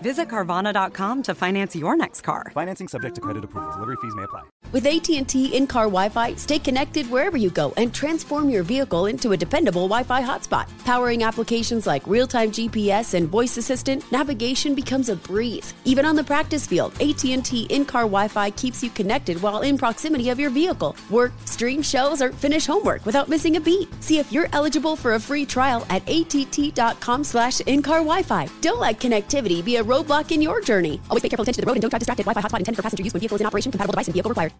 Visit Carvana.com to finance your next car. Financing subject to credit approval. Delivery fees may apply. With AT&T in-car Wi-Fi, stay connected wherever you go and transform your vehicle into a dependable Wi-Fi hotspot. Powering applications like real-time GPS and voice assistant, navigation becomes a breeze. Even on the practice field, AT&T in-car Wi-Fi keeps you connected while in proximity of your vehicle. Work, stream shows, or finish homework without missing a beat. See if you're eligible for a free trial at att.com slash in-car Wi-Fi. Don't let connectivity be a roadblock in your journey. Always pay careful attention to the road and don't drive distracted. Wi-Fi hotspot intended for passenger use when vehicle is in operation. Compatible device and vehicle required.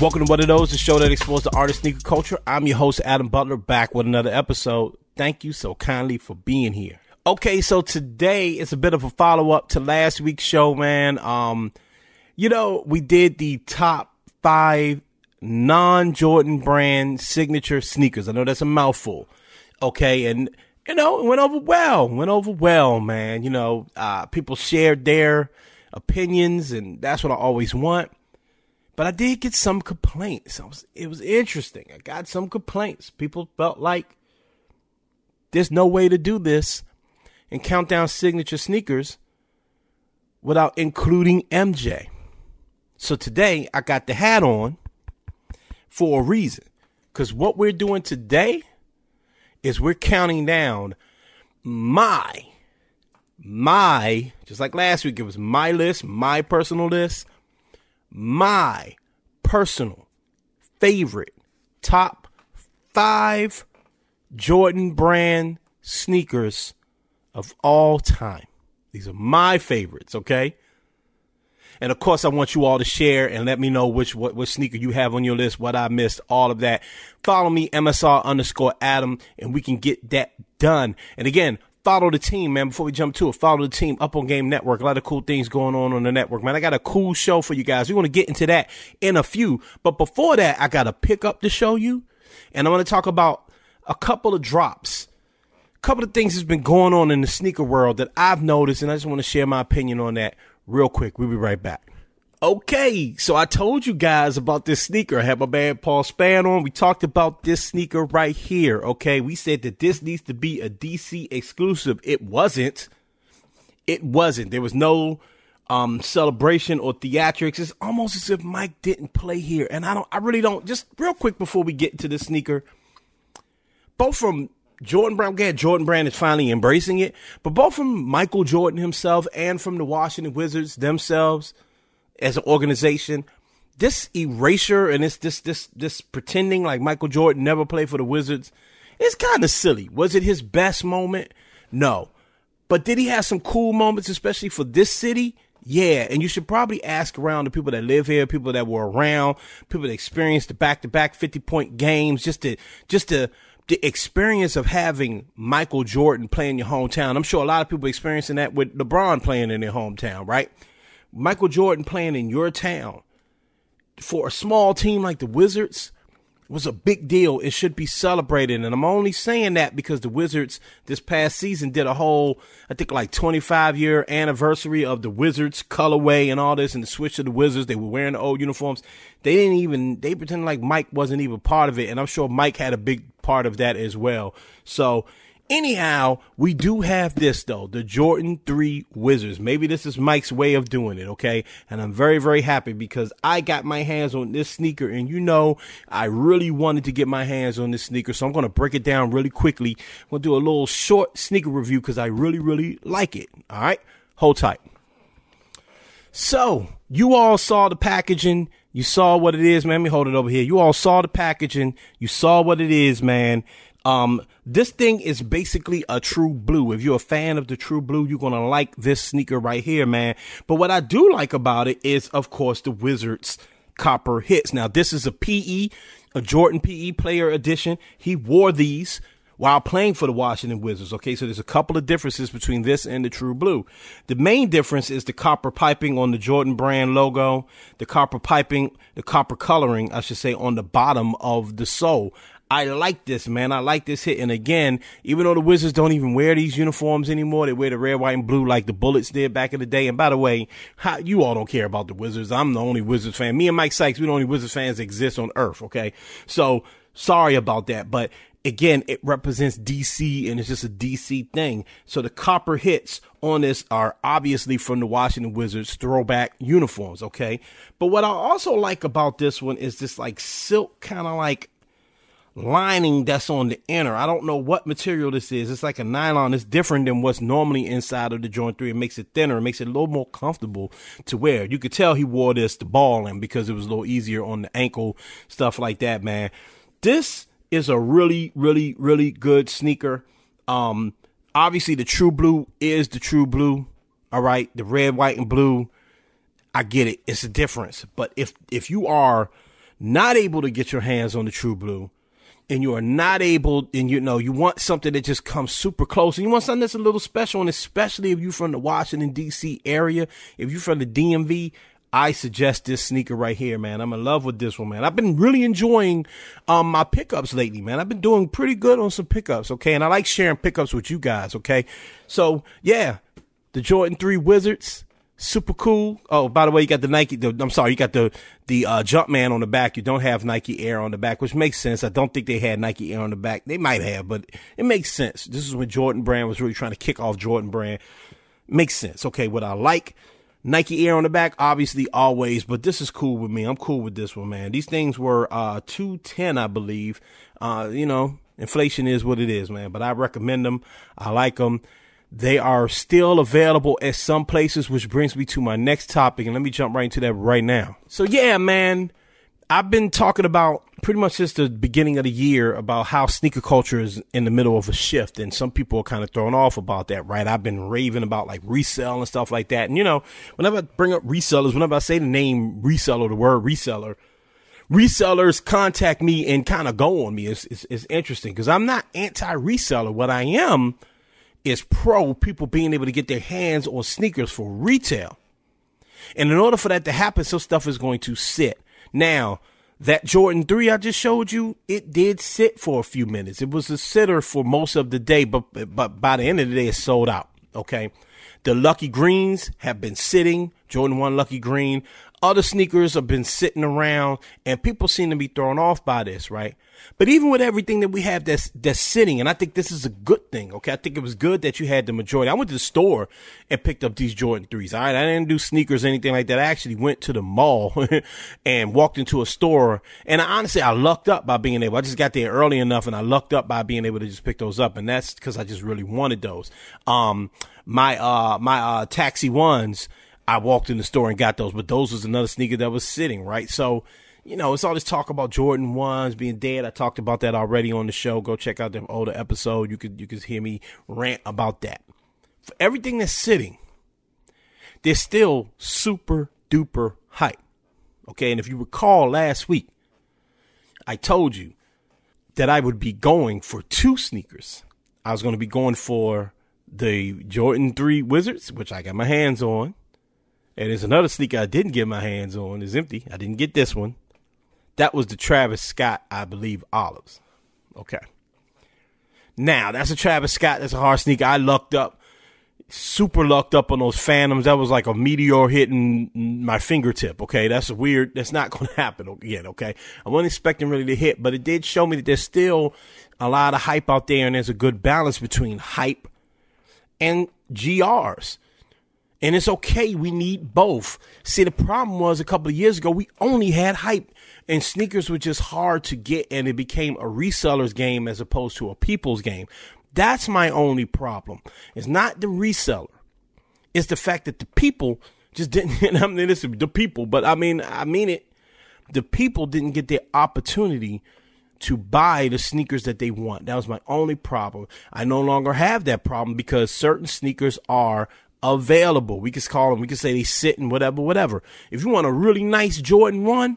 Welcome to What Are Those, the show that explores the artist sneaker culture. I'm your host, Adam Butler, back with another episode. Thank you so kindly for being here. Okay, so today is a bit of a follow up to last week's show, man. Um, you know, we did the top five non Jordan brand signature sneakers. I know that's a mouthful. Okay, and you know, it went over well. Went over well, man. You know, uh, people shared their opinions, and that's what I always want. But I did get some complaints. Was, it was interesting. I got some complaints. People felt like there's no way to do this and Countdown signature sneakers without including MJ. So today I got the hat on for a reason. Because what we're doing today is we're counting down my, my, just like last week, it was my list, my personal list my personal favorite top five Jordan brand sneakers of all time. These are my favorites, okay? And of course, I want you all to share and let me know which what, sneaker you have on your list, what I missed, all of that. Follow me, MSR underscore Adam, and we can get that done. And again, follow the team, man. Before we jump to it, follow the team up on Game Network. A lot of cool things going on on the network, man. I got a cool show for you guys. We want to get into that in a few. But before that, I got to pick up to show you. And I want to talk about a couple of drops. A couple of things that's been going on in the sneaker world that I've noticed. And I just want to share my opinion on that real quick. We'll be right back. Okay, so I told you guys about this sneaker. I had my man Paul Span on. We talked about this sneaker right here. Okay, we said that this needs to be a DC exclusive. It wasn't. It wasn't. There was no um celebration or theatrics. It's almost as if Mike didn't play here. And I don't I really don't just real quick before we get into the sneaker. Both from Jordan Brand, again, Jordan Brand is finally embracing it, but both from Michael Jordan himself and from the Washington Wizards themselves as an organization, this erasure and this this this this pretending like Michael Jordan never played for the Wizards is kind of silly. Was it his best moment? No. But did he have some cool moments, especially for this city? Yeah, and you should probably ask around the people that live here, people that were around, people that experienced the back-to-back 50-point games, just to just to the experience of having Michael Jordan play in your hometown. I'm sure a lot of people experiencing that with LeBron playing in their hometown, right? Michael Jordan playing in your town for a small team like the Wizards, was a big deal. It should be celebrated. And I'm only saying that because the Wizards this past season did a whole, I think like 25 year anniversary of the Wizards colorway and all this and the switch to the Wizards. They were wearing the old uniforms. They didn't even, they pretended like Mike wasn't even part of it. And I'm sure Mike had a big part of that as well. So Anyhow, we do have this though, the Jordan 3 Wizards. Maybe this is Mike's way of doing it, okay? And I'm very, very happy because I got my hands on this sneaker and you know, I really wanted to get my hands on this sneaker. So I'm going to break it down really quickly. I'm going to do a little short sneaker review because I really, really like it. All right. Hold tight. So you all saw the packaging. You saw what it is, man. Let me hold it over here. You all saw the packaging. You saw what it is, man. Um, this thing is basically a true blue. If you're a fan of the true blue, you're going to like this sneaker right here, man. But what I do like about it is, of course, the Wizards copper hits. Now, this is a PE, a Jordan PE player edition. He wore these while playing for the Washington Wizards. Okay, so there's a couple of differences between this and the True Blue. The main difference is the copper piping on the Jordan brand logo, the copper piping, the copper coloring, I should say, on the bottom of the sole. I like this, man. I like this hit. And again, even though the Wizards don't even wear these uniforms anymore, they wear the red, white, and blue like the Bullets did back in the day. And by the way, how, you all don't care about the Wizards. I'm the only Wizards fan. Me and Mike Sykes, we're the only Wizards fans that exist on earth. Okay. So sorry about that. But again, it represents DC and it's just a DC thing. So the copper hits on this are obviously from the Washington Wizards throwback uniforms. Okay. But what I also like about this one is this like silk kind of like lining that's on the inner. I don't know what material this is. It's like a nylon. It's different than what's normally inside of the Jordan 3. It makes it thinner. It makes it a little more comfortable to wear. You could tell he wore this to balling because it was a little easier on the ankle, stuff like that, man. This is a really, really, really good sneaker. Um, obviously the true blue is the true blue. All right. The red, white, and blue. I get it. It's a difference. But if, if you are not able to get your hands on the true blue, and you are not able and you know you want something that just comes super close and you want something that's a little special and especially if you're from the Washington DC area if you're from the DMV I suggest this sneaker right here, man. I'm in love with this one, man. I've been really enjoying um my pickups lately, man. I've been doing pretty good on some pickups, okay? And I like sharing pickups with you guys, okay? So, yeah, the Jordan 3 Wizards, super cool. Oh, by the way, you got the Nike. The, I'm sorry, you got the the uh, Jumpman on the back. You don't have Nike Air on the back, which makes sense. I don't think they had Nike Air on the back. They might have, but it makes sense. This is when Jordan Brand was really trying to kick off Jordan Brand. Makes sense. Okay, what I like. Nike Air on the back, obviously always, but this is cool with me. I'm cool with this one, man. These things were uh 210, I believe. Uh, you know, inflation is what it is, man. But I recommend them. I like them. They are still available at some places, which brings me to my next topic. And let me jump right into that right now. So, yeah, man, I've been talking about pretty much since the beginning of the year about how sneaker culture is in the middle of a shift. And some people are kind of thrown off about that, right? I've been raving about like resell and stuff like that. And, you know, whenever I bring up resellers, whenever I say the name reseller, the word reseller, resellers contact me and kind of go on me. It's, it's, it's interesting because I'm not anti reseller. What I am is pro people being able to get their hands on sneakers for retail. And in order for that to happen, some stuff is going to sit. Now, that Jordan 3 I just showed you, it did sit for a few minutes. It was a sitter for most of the day, but but by the end of the day, it sold out. Okay. The Lucky Greens have been sitting. Jordan 1 Lucky Green. Other sneakers have been sitting around and people seem to be thrown off by this, right? But even with everything that we have that's that's sitting, and I think this is a good thing. Okay, I think it was good that you had the majority. I went to the store and picked up these Jordan threes. All right, I didn't do sneakers or anything like that. I actually went to the mall and walked into a store. And I, honestly, I lucked up by being able. I just got there early enough, and I lucked up by being able to just pick those up. And that's because I just really wanted those. Um, my uh my uh taxi ones. I walked in the store and got those, but those was another sneaker that was sitting, right? So, you know, it's all this talk about Jordan ones being dead. I talked about that already on the show. Go check out the older episode. You could you could hear me rant about that. For everything that's sitting, they're still super duper hype. Okay, and if you recall last week, I told you that I would be going for two sneakers. I was going to be going for the Jordan 3 Wizards, which I got my hands on. And there's another sneaker I didn't get my hands on. It's empty. I didn't get this one That was the Travis Scott, I believe, olives. Okay. Now, that's a Travis Scott. That's a hard sneaker. I lucked up, super lucked up on those Phantoms. That was like a meteor hitting my fingertip. Okay. That's weird. That's not going to happen again. Okay. I wasn't expecting really to hit, but it did show me that there's still a lot of hype out there and there's a good balance between hype and GRs. And it's okay. We need both. See, the problem was a couple of years ago, we only had hype and sneakers were just hard to get and it became a reseller's game as opposed to a people's game. That's my only problem. It's not the reseller. It's the fact that the people just didn't, I mean, listen, the people, but I mean, I mean it. The people didn't get the opportunity to buy the sneakers that they want. That was my only problem. I no longer have that problem because certain sneakers are available. We can call them, we can say they sit and whatever, whatever. If you want a really nice Jordan 1,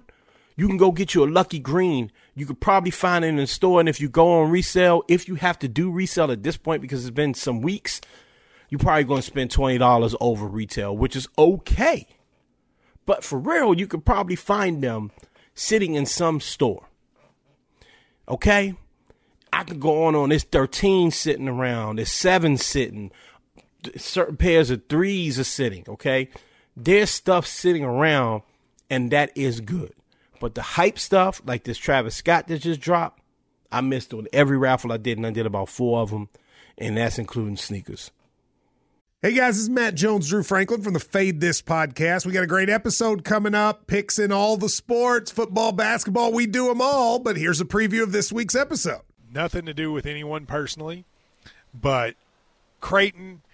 you can go get you a lucky green. You could probably find it in the store. And if you go on resale, if you have to do resale at this point because it's been some weeks, you're probably going to spend $20 over retail, which is okay. But for real, you could probably find them sitting in some store. Okay? I could go on on this 13 sitting around, there's 7 sitting, certain pairs of threes are sitting, okay? There's stuff sitting around, and that is good. But the hype stuff, like this Travis Scott that just dropped, I missed on every raffle I did, and I did about four of them, and that's including sneakers. Hey guys, this is Matt Jones, Drew Franklin from the Fade This podcast. We got a great episode coming up, picks in all the sports, football, basketball, we do them all. But here's a preview of this week's episode. Nothing to do with anyone personally, but Creighton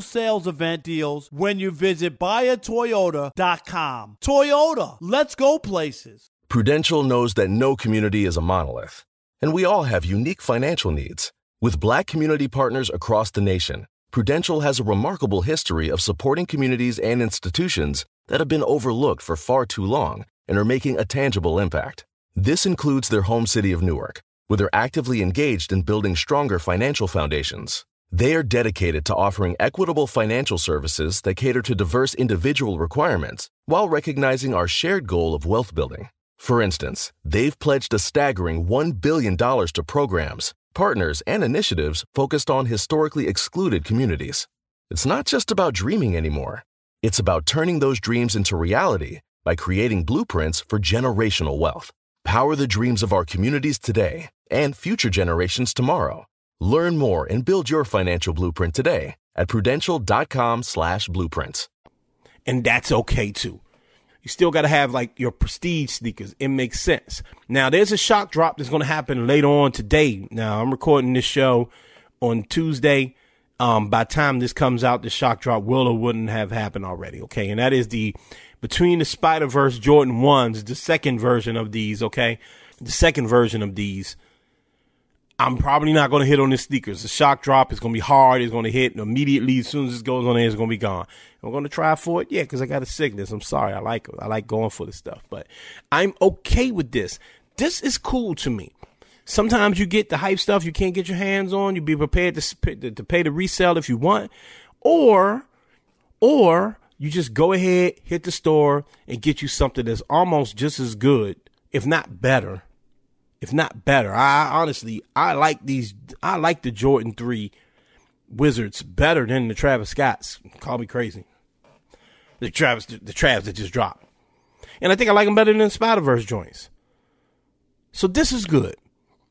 sales event deals when you visit buyatoyota.com. Toyota, let's go places. Prudential knows that no community is a monolith, and we all have unique financial needs. With black community partners across the nation, Prudential has a remarkable history of supporting communities and institutions that have been overlooked for far too long and are making a tangible impact. This includes their home city of Newark, where they're actively engaged in building stronger financial foundations. They are dedicated to offering equitable financial services that cater to diverse individual requirements while recognizing our shared goal of wealth building. For instance, they've pledged a staggering $1 billion to programs, partners, and initiatives focused on historically excluded communities. It's not just about dreaming anymore, it's about turning those dreams into reality by creating blueprints for generational wealth. Power the dreams of our communities today and future generations tomorrow. Learn more and build your financial blueprint today at prudential.com slash blueprints. And that's okay too. You still got to have like your prestige sneakers. It makes sense. Now, there's a shock drop that's going to happen later on today. Now, I'm recording this show on Tuesday. Um, by time this comes out, the shock drop will or wouldn't have happened already. Okay. And that is the between the Spider Verse Jordan 1s, the second version of these. Okay. The second version of these. I'm probably not going to hit on the sneakers. The shock drop is going to be hard. It's going to hit immediately. As soon as this goes on there, it's going to be gone. I'm going to try for it. Yeah, because I got a sickness. I'm sorry. I like I like going for the stuff, but I'm okay with this. This is cool to me. Sometimes you get the hype stuff you can't get your hands on. You be prepared to to pay the resale if you want, or or you just go ahead, hit the store, and get you something that's almost just as good, if not better if not better. I honestly, I like these. I like the Jordan Three Wizards better than the Travis Scotts. Call me crazy. The Travis, the, the Travs that just dropped, and I think I like them better than the Spider Verse joints. So this is good.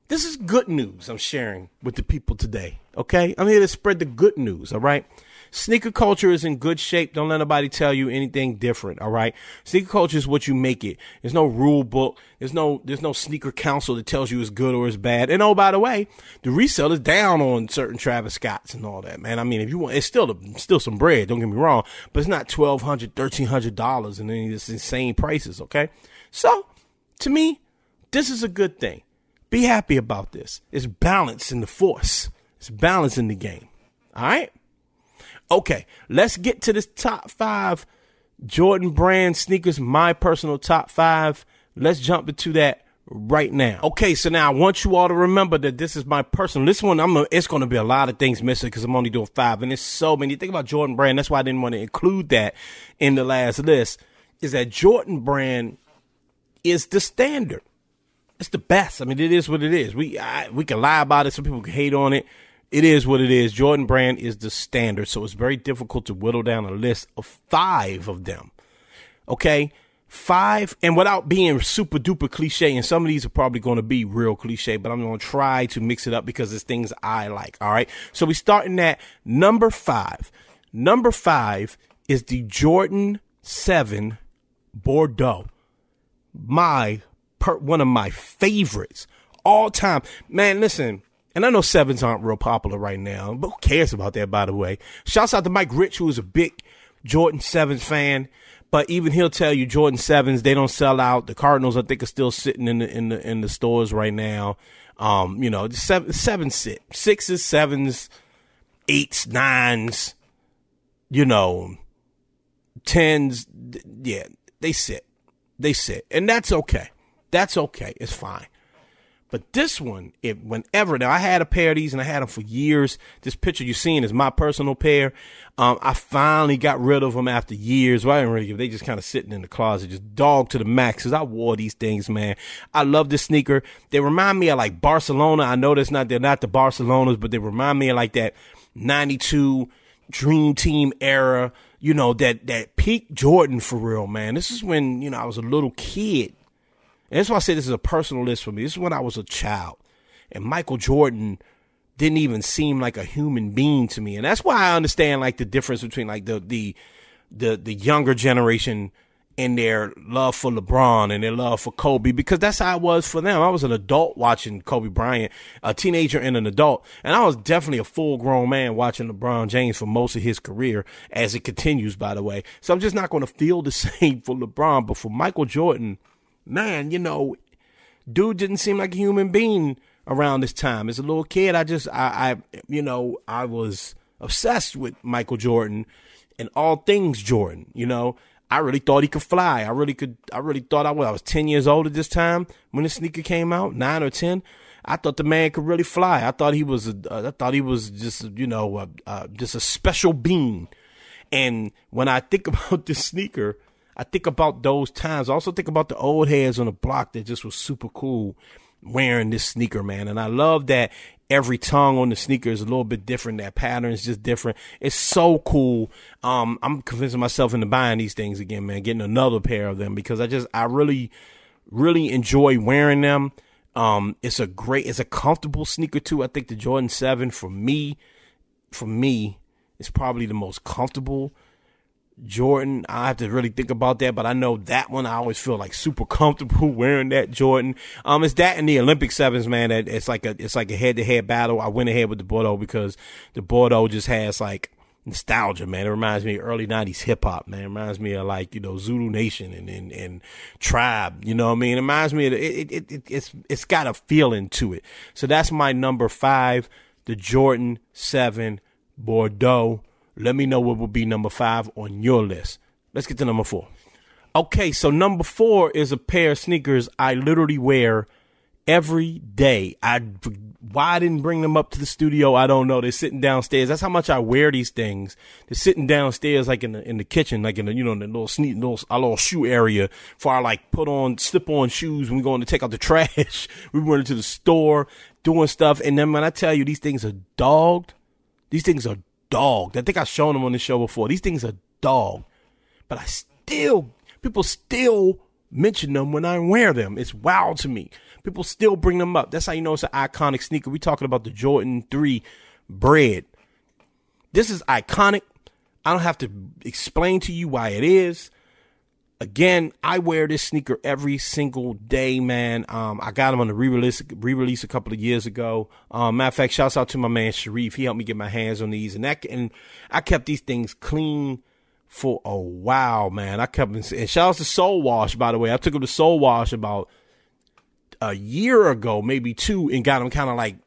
This is good news I'm sharing with the people today. Okay, I'm here to spread the good news. All right. Sneaker culture is in good shape. Don't let nobody tell you anything different. All right. Sneaker culture is what you make it. There's no rule book. There's no, there's no sneaker council that tells you it's good or it's bad. And oh, by the way, the resale is down on certain Travis Scotts and all that, man. I mean, if you want, it's still, still some bread. Don't get me wrong, but it's not $1,200, $1,300 and any of this insane prices. Okay. So to me, this is a good thing. Be happy about this. It's balance in the force. It's balance in the game. All right. Okay, let's get to this top five Jordan brand sneakers, my personal top five. Let's jump into that right now. Okay, so now I want you all to remember that this is my personal. This one, I'm. A, it's going to be a lot of things missing because I'm only doing five, and it's so many. Think about Jordan Brand. That's why I didn't want to include that in the last list. Is that Jordan Brand is the standard? It's the best. I mean, it is what it is. We I, we can lie about it. Some people can hate on it it is what it is. Jordan Brand is the standard, so it's very difficult to whittle down a list of five of them. Okay, five, and without being super duper cliche, and some of these are probably going to be real cliche, but I'm going to try to mix it up because it's things I like. All right, so we starting at number five. Number five is the Jordan Seven Bordeaux. My per, one of my favorites all time. Man, listen, and I know sevens aren't real popular right now, but who cares about that, by the way? Shouts out to Mike Rich, who is a big Jordan Sevens fan. But even he'll tell you Jordan Sevens, they don't sell out. The Cardinals, I think, are still sitting in the in the in the stores right now. Um, you know, seven seven sit sixes, sevens, eights, nines, you know, tens, yeah, they sit. They sit. And that's okay. That's okay. It's fine. But this one, if whenever now I had a pair of these and I had them for years. This picture you're seeing is my personal pair. Um, I finally got rid of them after years. Well, I didn't really give. They just kind of sitting in the closet, just dog to the max. Cause I wore these things, man. I love this sneaker. They remind me of like Barcelona. I know that's not they're not the Barcelonas, but they remind me of like that '92 Dream Team era. You know that that peak Jordan for real, man. This is when you know I was a little kid and that's why I say this is a personal list for me. This is when I was a child. And Michael Jordan didn't even seem like a human being to me. And that's why I understand like the difference between like the the the the younger generation and their love for LeBron and their love for Kobe because that's how it was for them. I was an adult watching Kobe Bryant, a teenager and an adult, and I was definitely a full grown man watching LeBron James for most of his career as it continues, by the way. So I'm just not going to feel the same for LeBron, but for Michael Jordan, man, you know, dude didn't seem like a human being around this time. As a little kid, I just, I, I, you know, I was obsessed with Michael Jordan and all things Jordan. You know, I really thought he could fly. I really could. I really thought I was. I was ten years old at this time when the sneaker came out, nine or ten. I thought the man could really fly. I thought he was. A, uh, I thought he was just, you know, uh, uh, just a special being. And when I think about this sneaker, I think about those times. I also think about the old heads on the block that just was super cool wearing this sneaker, man. And I love that every tongue on the sneaker is a little bit different. That pattern is just different. It's so cool. Um, I'm convincing myself into buying these things again, man, getting another pair of them because I just, I really, really enjoy wearing them. Um, it's a great, it's a comfortable sneaker too. I think the Jordan 7 for me, for me, is probably the most comfortable Jordan. I have to really think about that, but I know that one. I always feel like super comfortable wearing that Jordan. Um, it's that in the Olympic sevens, man. That it's like a it's like a head to head battle. I went ahead with the Bordeaux because the Bordeaux just has like nostalgia, man. It reminds me of early '90s hip hop, man. It reminds me of like you know Zulu Nation and and, and Tribe. You know what I mean? It reminds me of it, it, it. It's it's got a feeling to it. So that's my number five, the Jordan Seven Bordeaux. Let me know what will be number five on your list. Let's get to number four. Okay, so number four is a pair of sneakers I literally wear every day. I why I didn't bring them up to the studio, I don't know. They're sitting downstairs. That's how much I wear these things. They're sitting downstairs, like in the in the kitchen, like in the you know in the little sneak little our little shoe area for I like put on slip on shoes when we going to take out the trash. we went to the store doing stuff, and then when I tell you these things are dogged, these things are dogged. I think I've shown them on the show before. These things are dog, but I still people still mention them when I wear them. It's wild to me. People still bring them up. That's how you know it's an iconic sneaker. We talking about the Jordan 3 bread. This is iconic. I don't have to explain to you why it is. Again, I wear this sneaker every single day, man. Um, I got them on the re-release, re-release a couple of years ago. Um, matter of fact, shouts out to my man Sharif. He helped me get my hands on these, and that, and I kept these things clean for a while, man. I kept, and shout out to Soul Wash, by the way. I took them to Soul Wash about a year ago, maybe two, and got them kind of like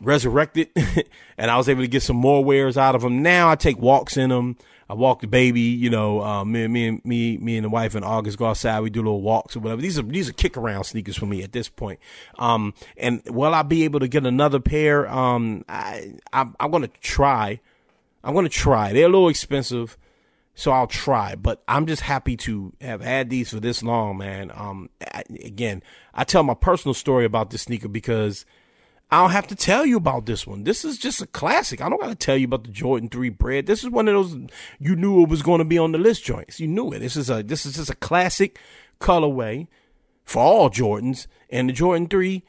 resurrected. and I was able to get some more wears out of them. Now I take walks in them. I walk the baby, you know, uh, me, me, me, me and the wife in August go outside. We do little walks or whatever. These are, these are kick around sneakers for me at this point. Um, and will I be able to get another pair? Um, I, I'm, I'm going to try. I'm going to try. They're a little expensive so I'll try. But I'm just happy to have had these for this long, man. Um, I, again, I tell my personal story about this sneaker because I don't have to tell you about this one. This is just a classic. I don't got to tell you about the Jordan Three bread. This is one of those you knew it was going to be on the list joints. You knew it. This is a this is just a classic colorway for all Jordans. And the Jordan Three,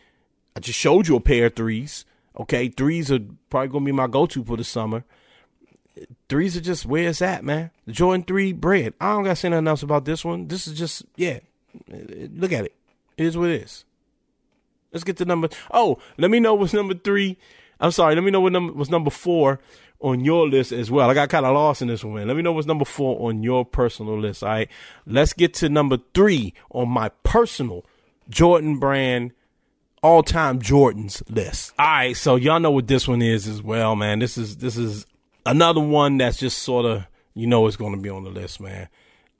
I just showed you a pair of threes. Okay, threes are probably gonna be my go-to for the summer threes are just where it's at, man. The Jordan 3 bread. I don't got to say nothing else about this one. This is just, yeah. Look at it. It is what it is. Let's get to number. Oh, let me know what's number three. I'm sorry. Let me know what number was number four on your list as well. I got kind of lost in this one, man. Let me know what's number four on your personal list. All right. Let's get to number three on my personal Jordan brand all time Jordans list. All right. So y'all know what this one is as well, man. This is, this is another one that's just sort of you know it's going to be on the list, man.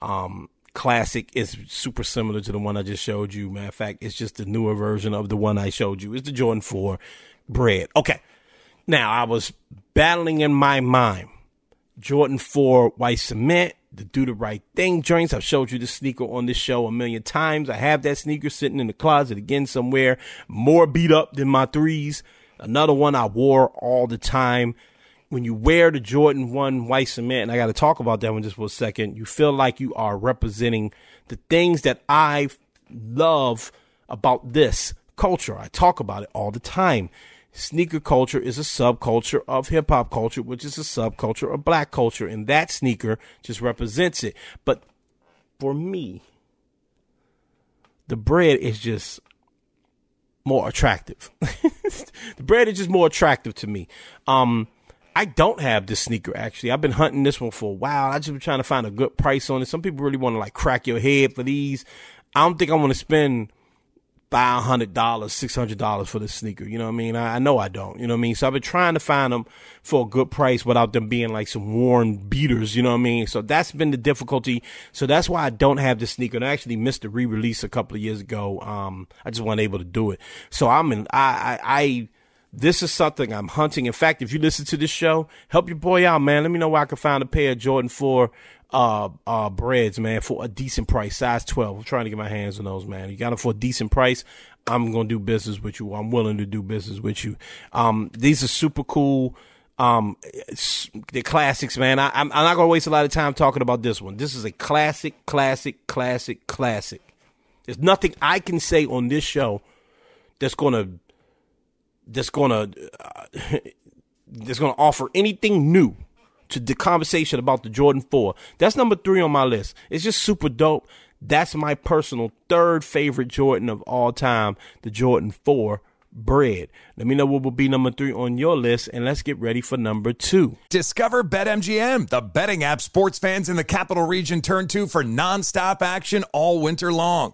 Um, classic is super similar to the one I just showed you. Matter of fact, it's just the newer version of the one I showed you. It's the Jordan Four bread. Okay, now I was battling in my mind Jordan Four white cement. The do the right thing joints. I've showed you the sneaker on this show a million times. I have that sneaker sitting in the closet again somewhere, more beat up than my threes. Another one I wore all the time when you wear the Jordan 1 white cement, and I got to talk about that one just for a second, you feel like you are representing the things that I love about this culture. I talk about it all the time. Sneaker culture is a subculture of hip hop culture, which is a subculture of black culture, and that sneaker just represents it. But for me, the bread is just more attractive. the bread is just more attractive to me. Um, I don't have this sneaker actually. I've been hunting this one for a while. I just been trying to find a good price on it. Some people really want to like crack your head for these. I don't think I want to spend five hundred dollars, six hundred dollars for this sneaker. You know what I mean? I, I, know I don't. You know what I mean? So I've been trying to find them for a good price without them being like some worn beaters. You know what I mean? So that's been the difficulty. So that's why I don't have this sneaker. And I actually missed the re-release a couple of years ago. Um, I just wasn't able to do it. So I'm in. I I. I this is something I'm hunting. In fact, if you listen to this show, help your boy out, man. Let me know where I can find a pair of Jordan 4 uh, uh, breads, man, for a decent price, size 12. I'm trying to get my hands on those, man. You got them for a decent price. I'm going to do business with you. I'm willing to do business with you. Um, these are super cool. Um, the classics, man. I, I'm, I'm not going to waste a lot of time talking about this one. This is a classic, classic, classic, classic. There's nothing I can say on this show that's going to that's gonna uh, that's gonna offer anything new to the conversation about the Jordan 4. That's number three on my list. It's just super dope. That's my personal third favorite Jordan of all time, the Jordan 4 bread. Let me know what will be number three on your list, and let's get ready for number two. Discover BetMGM, the betting app sports fans in the capital region turn to for nonstop action all winter long.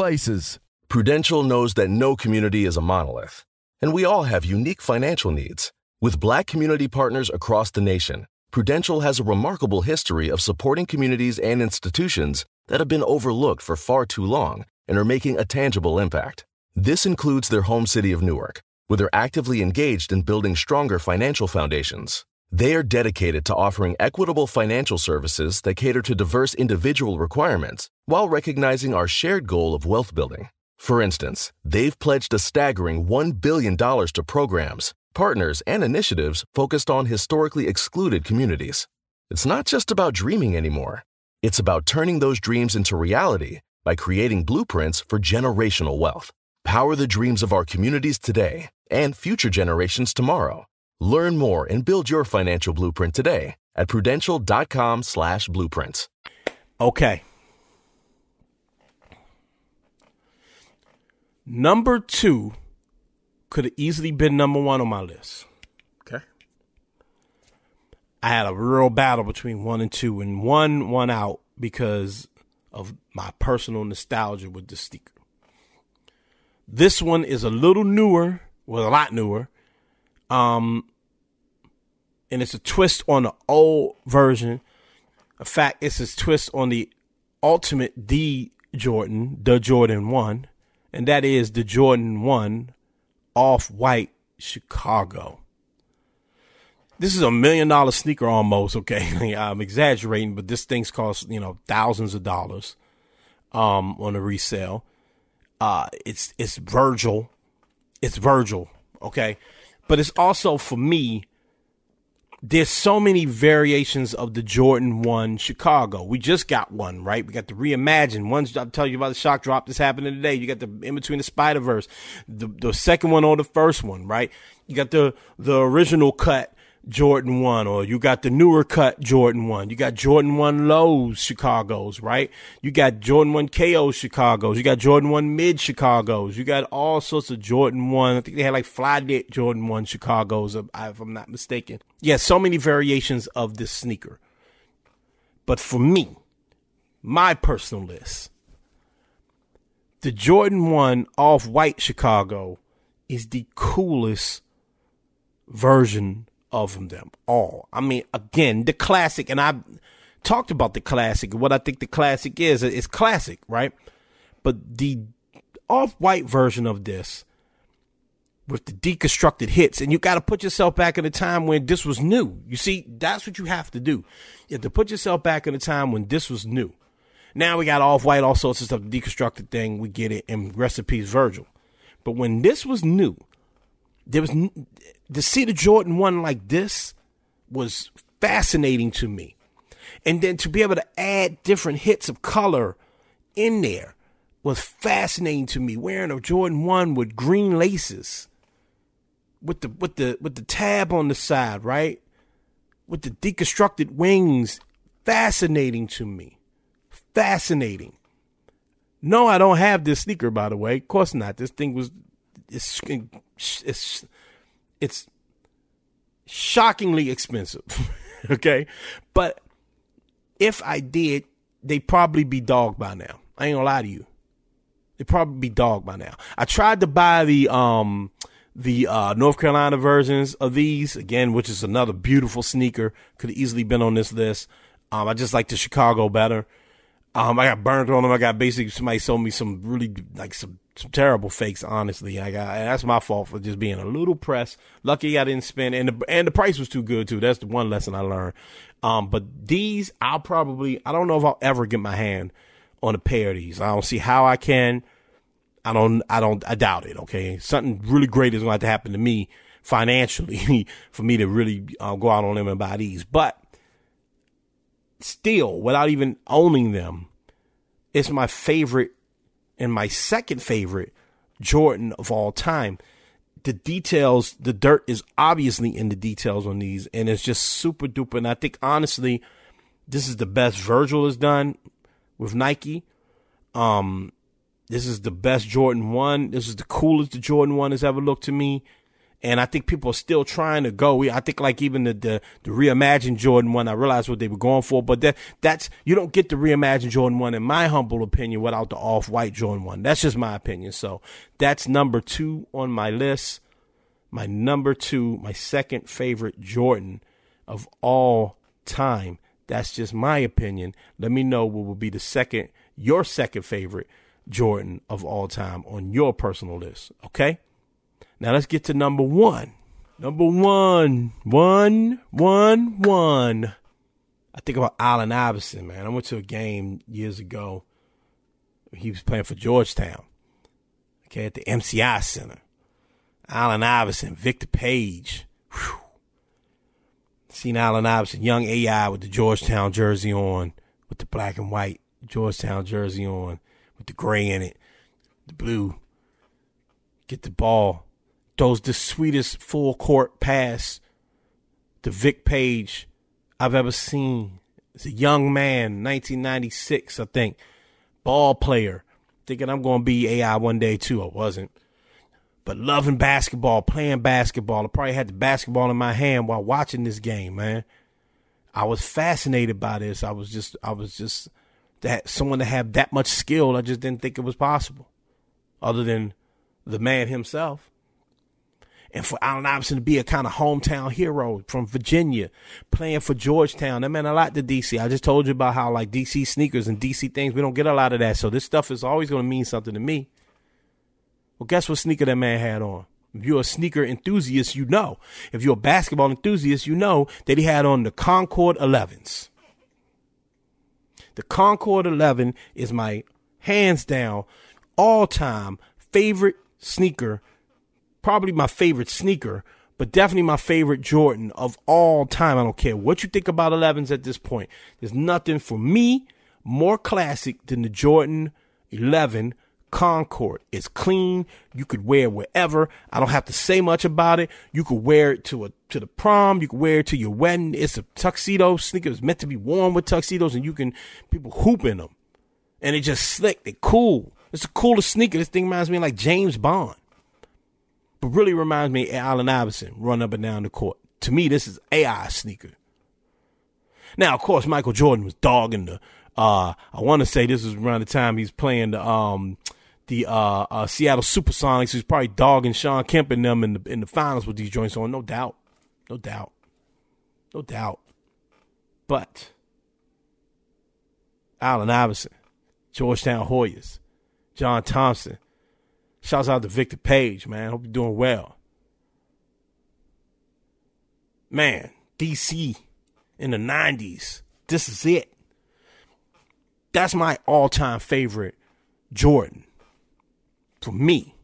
places. Prudential knows that no community is a monolith, and we all have unique financial needs. With black community partners across the nation, Prudential has a remarkable history of supporting communities and institutions that have been overlooked for far too long and are making a tangible impact. This includes their home city of Newark, where they're actively engaged in building stronger financial foundations. They are dedicated to offering equitable financial services that cater to diverse individual requirements while recognizing our shared goal of wealth building. For instance, they've pledged a staggering $1 billion to programs, partners, and initiatives focused on historically excluded communities. It's not just about dreaming anymore, it's about turning those dreams into reality by creating blueprints for generational wealth. Power the dreams of our communities today and future generations tomorrow. Learn more and build your financial blueprint today at prudential.com slash blueprints. Okay. Number two could have easily been number one on my list. Okay. I had a real battle between one and two, and one won out because of my personal nostalgia with the sneaker. This one is a little newer, well, a lot newer. Um, and it's a twist on the old version. In fact, it's a twist on the ultimate D Jordan, the Jordan 1, and that is the Jordan 1 off white Chicago. This is a million dollar sneaker almost, okay? I'm exaggerating, but this thing's cost, you know, thousands of dollars um on a resale. Uh it's it's Virgil. It's Virgil, okay? But it's also for me there's so many variations of the Jordan 1 Chicago. We just got one, right? We got the reimagined ones. I'll tell you about the shock drop that's happening today. You got the in between the Spider Verse, the, the second one or the first one, right? You got the, the original cut Jordan 1 or you got the newer cut Jordan 1. You got Jordan 1 lows Chicago's, right? You got Jordan 1 KO Chicago's. You got Jordan 1 mid Chicago's. You got all sorts of Jordan 1. I think they had like fly Jordan 1 Chicago's if I'm not mistaken. Yeah, so many variations of this sneaker. But for me, my personal list, the Jordan 1 off white Chicago is the coolest version of them all. I mean, again, the classic, and I talked about the classic. What I think the classic is, it's classic, right? But the off-white version of this with the deconstructed hits, and you got to put yourself back in a time when this was new. You see, that's what you have to do. You have to put yourself back in a time when this was new. Now we got off white, all sorts of stuff, deconstructed thing. We get it in recipes, Virgil. But when this was new, there was to see the Jordan one like this was fascinating to me, and then to be able to add different hits of color in there was fascinating to me. Wearing a Jordan one with green laces, with the with the with the tab on the side, right, with the deconstructed wings, fascinating to me fascinating. No, I don't have this sneaker, by the way. Of course not. This thing was it's it's it's shockingly expensive. okay, but if I did, they'd probably be dog by now. I ain't gonna lie to you. They'd probably be dog by now. I tried to buy the um the uh, North Carolina versions of these again, which is another beautiful sneaker. Could have easily been on this list. Um, I just like the Chicago better. Um, I got burned on them. I got basically somebody sold me some really like some, some terrible fakes. Honestly, I got that's my fault for just being a little pressed. Lucky I didn't spend, and the and the price was too good too. That's the one lesson I learned. Um, but these I'll probably I don't know if I'll ever get my hand on a pair of these. I don't see how I can. I don't. I don't. I doubt it. Okay, something really great is going to have to happen to me financially for me to really uh, go out on them and buy these. But still, without even owning them, it's my favorite and my second favorite Jordan of all time. The details, the dirt is obviously in the details on these, and it's just super duper. And I think honestly, this is the best Virgil has done with Nike. Um, this is the best Jordan one. This is the coolest the Jordan one has ever looked to me and I think people are still trying to go. I think like even the the, the reimagined Jordan one, I realized what they were going for, but that that's you don't get the reimagined Jordan one, in my humble opinion, without the off white Jordan one. That's just my opinion. So that's number two on my list. My number two, my second favorite Jordan of all time. That's just my opinion. Let me know what will be the second, your second favorite Jordan of all time on your personal list. Okay. Now let's get to number one. Number one, one, one, one. I think about Allen Iverson, man. I went to a game years ago. He was playing for Georgetown. Okay, at the MCI Center. Allen Iverson, Victor Page. Whew. Seen Allen Iverson, young AI with the Georgetown jersey on, with the black and white Georgetown jersey on, with the gray in it, the blue. Get the ball throws the sweetest full court pass to Vic Page I've ever seen. It's a young man, 1996, I think, ball player, thinking I'm going to be AI one day too. I wasn't. But loving basketball, playing basketball. I probably had the basketball in my hand while watching this game, man. I was fascinated by this. I was just, I was just that someone to have that much skill. I just didn't think it was possible, other than the man himself and for Allen Iverson to be a kind of hometown hero from Virginia, playing for Georgetown. That meant a lot to DC. I just told you about how like DC sneakers and DC things, we don't get a lot of that. So this stuff is always going to mean something to me. Well, guess what sneaker that man had on? If you're a sneaker enthusiast, you know. If you're a basketball enthusiast, you know that he had on the Concord 11s. The Concord 11 is my hands down all time favorite sneaker probably my favorite sneaker, but definitely my favorite Jordan of all time. I don't care what you think about 11s at this point. There's nothing for me more classic than the Jordan 11 Concord. It's clean. You could wear it wherever. I don't have to say much about it. You could wear it to a to the prom. You could wear it to your wedding. It's a tuxedo sneaker. It's meant to be worn with tuxedos, and you can people hoop in them, and it just slick. They're cool. It's the coolest sneaker. This thing reminds me of like James Bond but really reminds me of Allen Iverson running up and down the court. To me, this is AI sneaker. Now, of course, Michael Jordan was dogging the. Uh, I want to say this was around the time he's playing the um, the uh, uh, Seattle Supersonics. He's probably dogging Shawn Kemp and them in the in the finals with these joints on. No doubt, no doubt, no doubt. But Allen Iverson, Georgetown Hoyas, John Thompson. Shouts out to Victor Page, man. Hope you're doing well. Man, DC in the 90s. This is it. That's my all time favorite Jordan. For me.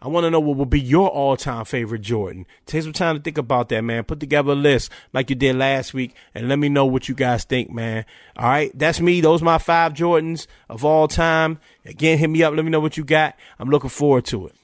I want to know what will be your all time favorite Jordan. Take some time to think about that, man. Put together a list like you did last week and let me know what you guys think, man. All right. That's me. Those my five Jordans of all time. Again, hit me up. Let me know what you got. I'm looking forward to it.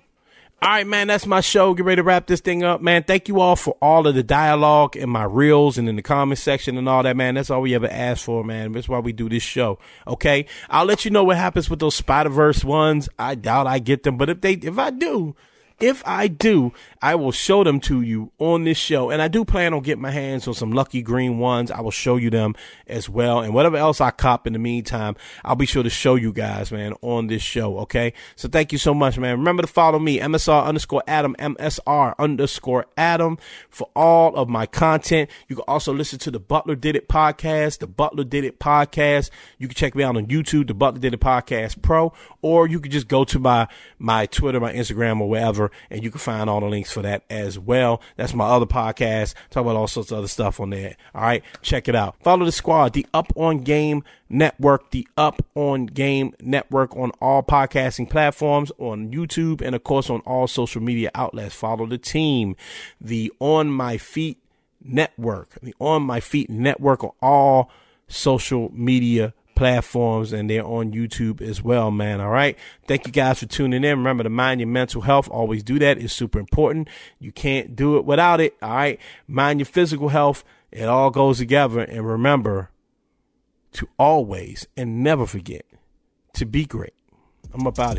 All right, man, that's my show. Get ready to wrap this thing up, man. Thank you all for all of the dialogue in my reels and in the comment section and all that, man. That's all we ever ask for, man. That's why we do this show. Okay. I'll let you know what happens with those Spider Verse ones. I doubt I get them, but if they, if I do, if I do, I will show them to you on this show. And I do plan on getting my hands on some lucky green ones. I will show you them as well. And whatever else I cop in the meantime, I'll be sure to show you guys, man, on this show. Okay. So thank you so much, man. Remember to follow me, MSR underscore Adam, MSR underscore Adam for all of my content. You can also listen to the Butler Did It podcast, the Butler Did It podcast. You can check me out on YouTube, the Butler Did It podcast pro, or you can just go to my, my Twitter, my Instagram or wherever and you can find all the links for that as well. That's my other podcast. Talk about all sorts of other stuff on there. All right. Check it out. Follow the squad, the Up on Game Network, the Up on Game Network on all podcasting platforms, on YouTube, and of course on all social media outlets. Follow the team, the On My Feet Network, the On My Feet Network on all social media platforms and they're on YouTube as well, man. All right. Thank you guys for tuning in. Remember to mind your mental health. Always do that. It's super important. You can't do it without it. All right. Mind your physical health. It all goes together. And remember to always and never forget to be great. I'm up out